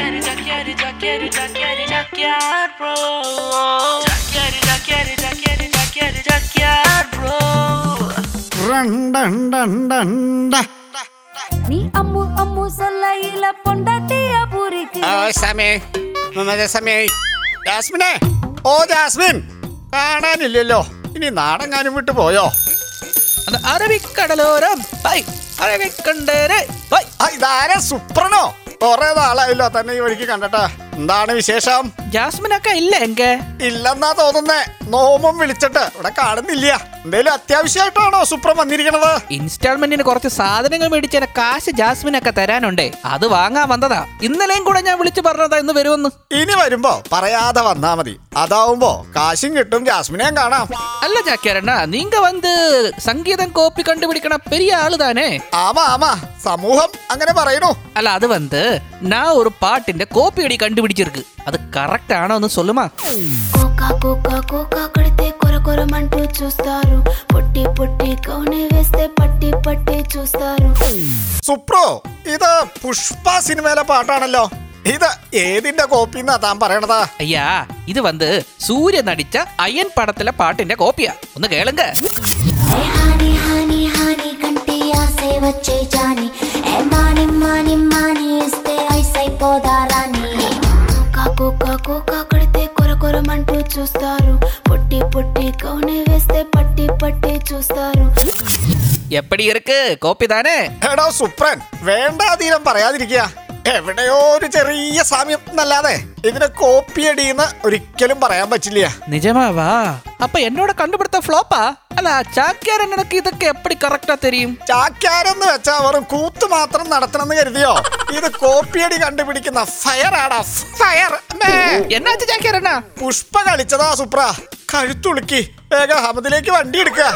Jaqueline, Jaqueline, Jaqueline, Jaqueline, Jaqueline, bro. Jaqueline, Jaqueline, Jaqueline, Jaqueline, Jaqueline, bro. Run, dun, dun, dun, dun. നീ അമ്മു അമ്മു സല്ലയില പൊണ്ടാട്ടിയ പൂരിക്ക് ഓ സമേ നന്നായ സമേ ജാസ്മിനെ ഓ Jasmine കാണാനില്ലല്ലോ ഇനി നാടെങ്ങാനും വിട്ടു പോയോ അറബിക്കടലോരം ബൈ അറബിക്കണ്ടേരെ ബൈ ഇതാരെ സുപ്രണോ കൊറേ നാളായില്ല തന്നെ ഈ വഴിക്ക് കണ്ടട്ടാ. എന്താണ് വിശേഷം? ജാസ്മിനൊക്കെ ഇല്ല എങ്ക? ഇല്ലെന്നാ തോന്നുന്നേ. നോമും വിളിച്ചിട്ട്. ഇവിടെ കാണുന്നില്ല. എന്തേലും അത്യാവശ്യമായിട്ടാണോ സുപ്രം വന്നിരിക്കണത്? ഇൻസ്റ്റാൾമെന്റിന് കുറച്ച് സാധനങ്ങൾ മേടിച്ചതിന് കാശ് ജാസ്മിൻ ഒക്കെ തരാനുണ്ടേ. അത് വാങ്ങാൻ വന്നതാ. ഇന്നലെയും കൂടെ ഞാൻ വിളിച്ചു പറഞ്ഞതാ ഇന്ന് വരുമെന്ന്. ഇനി വരുമ്പോ പറയാതെ വന്നാ മതി. അതാവുമ്പോ കാശും കിട്ടും ജാസ്മിനെയും കാണാം. അല്ല ജാക്കിയാരണ്ണ നിങ്ങ വന്ന് സംഗീതം കോപ്പി കണ്ടുപിടിക്കണ പെരിയ ആൾ താനേ. ആമാ ആമാ. സമൂഹം അങ്ങനെ പറയണു അല്ല അത് വന്ന് ഞാൻ ഒരു പാട്ടിന്റെ കോപ്പി അടി കണ്ടുപിടിച്ചിരിക്ക്. അത് കറക്റ്റ് ആണോ എന്ന് சொல்லுமா కొర కొరమంటూ చూస్తారు పొట్టి పొట్టి కౌనే వేస్తే పట్టి పట్టి చూస్తారు സുപ്രോ ഇത് പുഷ്പ സിനിമയിലെ പാട്ടാണല്ലോ ഇത് ഏതിന്റെ കോപ്പി എന്നാ താൻ പറയണതാ ஐயா இது வந்து சூரிய நடிச்ச அயன் படத்துல பாட்டிന്റെ കോപ്പിയാ ഒന്ന് കേളുങ്ക ఏ హాని హాని హాని కంటి ఆసే వచ్చే జాని ఏ మాని మాని మాని ఇస్తే ఐసైపోదా రాని కాకు కాకు కాకడితే కొర కొరమంటూ చూస్తారు എപ്പടി ഇറക്ക്? കോപ്പി താനേ. എടോ സുപ്രൻ വേണ്ടാതീരം പറയാതിരിക്കുക. എവിടെയോ ഒരു ചെറിയ സാമ്യം അല്ലാതെ ഇതിനെ കോപ്പി അടിയെന്ന് ഒരിക്കലും പറയാൻ പറ്റില്ല. நிஜமாவா அப்ப என்னோட கண்டுபிடித்த ஃப்ளாப்பா அல்ல சாக்கியார் எனக்கு இதுக்கு எப்படி கரெக்டா தெரியும் ചാക്യാരെന്ന് വെച്ചാ വെറും കൂത്ത് മാത്രം നടത്തണമെന്ന് കരുതിയോ? ഇത് കോപ്പിയടി കണ്ടുപിടിക്കുന്ന ഫയർ ആടാ ഫയർ എന്നാ എன்னாச்சு പുഷ്പ കളിച്ചതാ സുപ്ര. കഴുത്തുളുക്കി. വേഗം അഹമ്മദിലേക്ക് വണ്ടി എടുക്കുക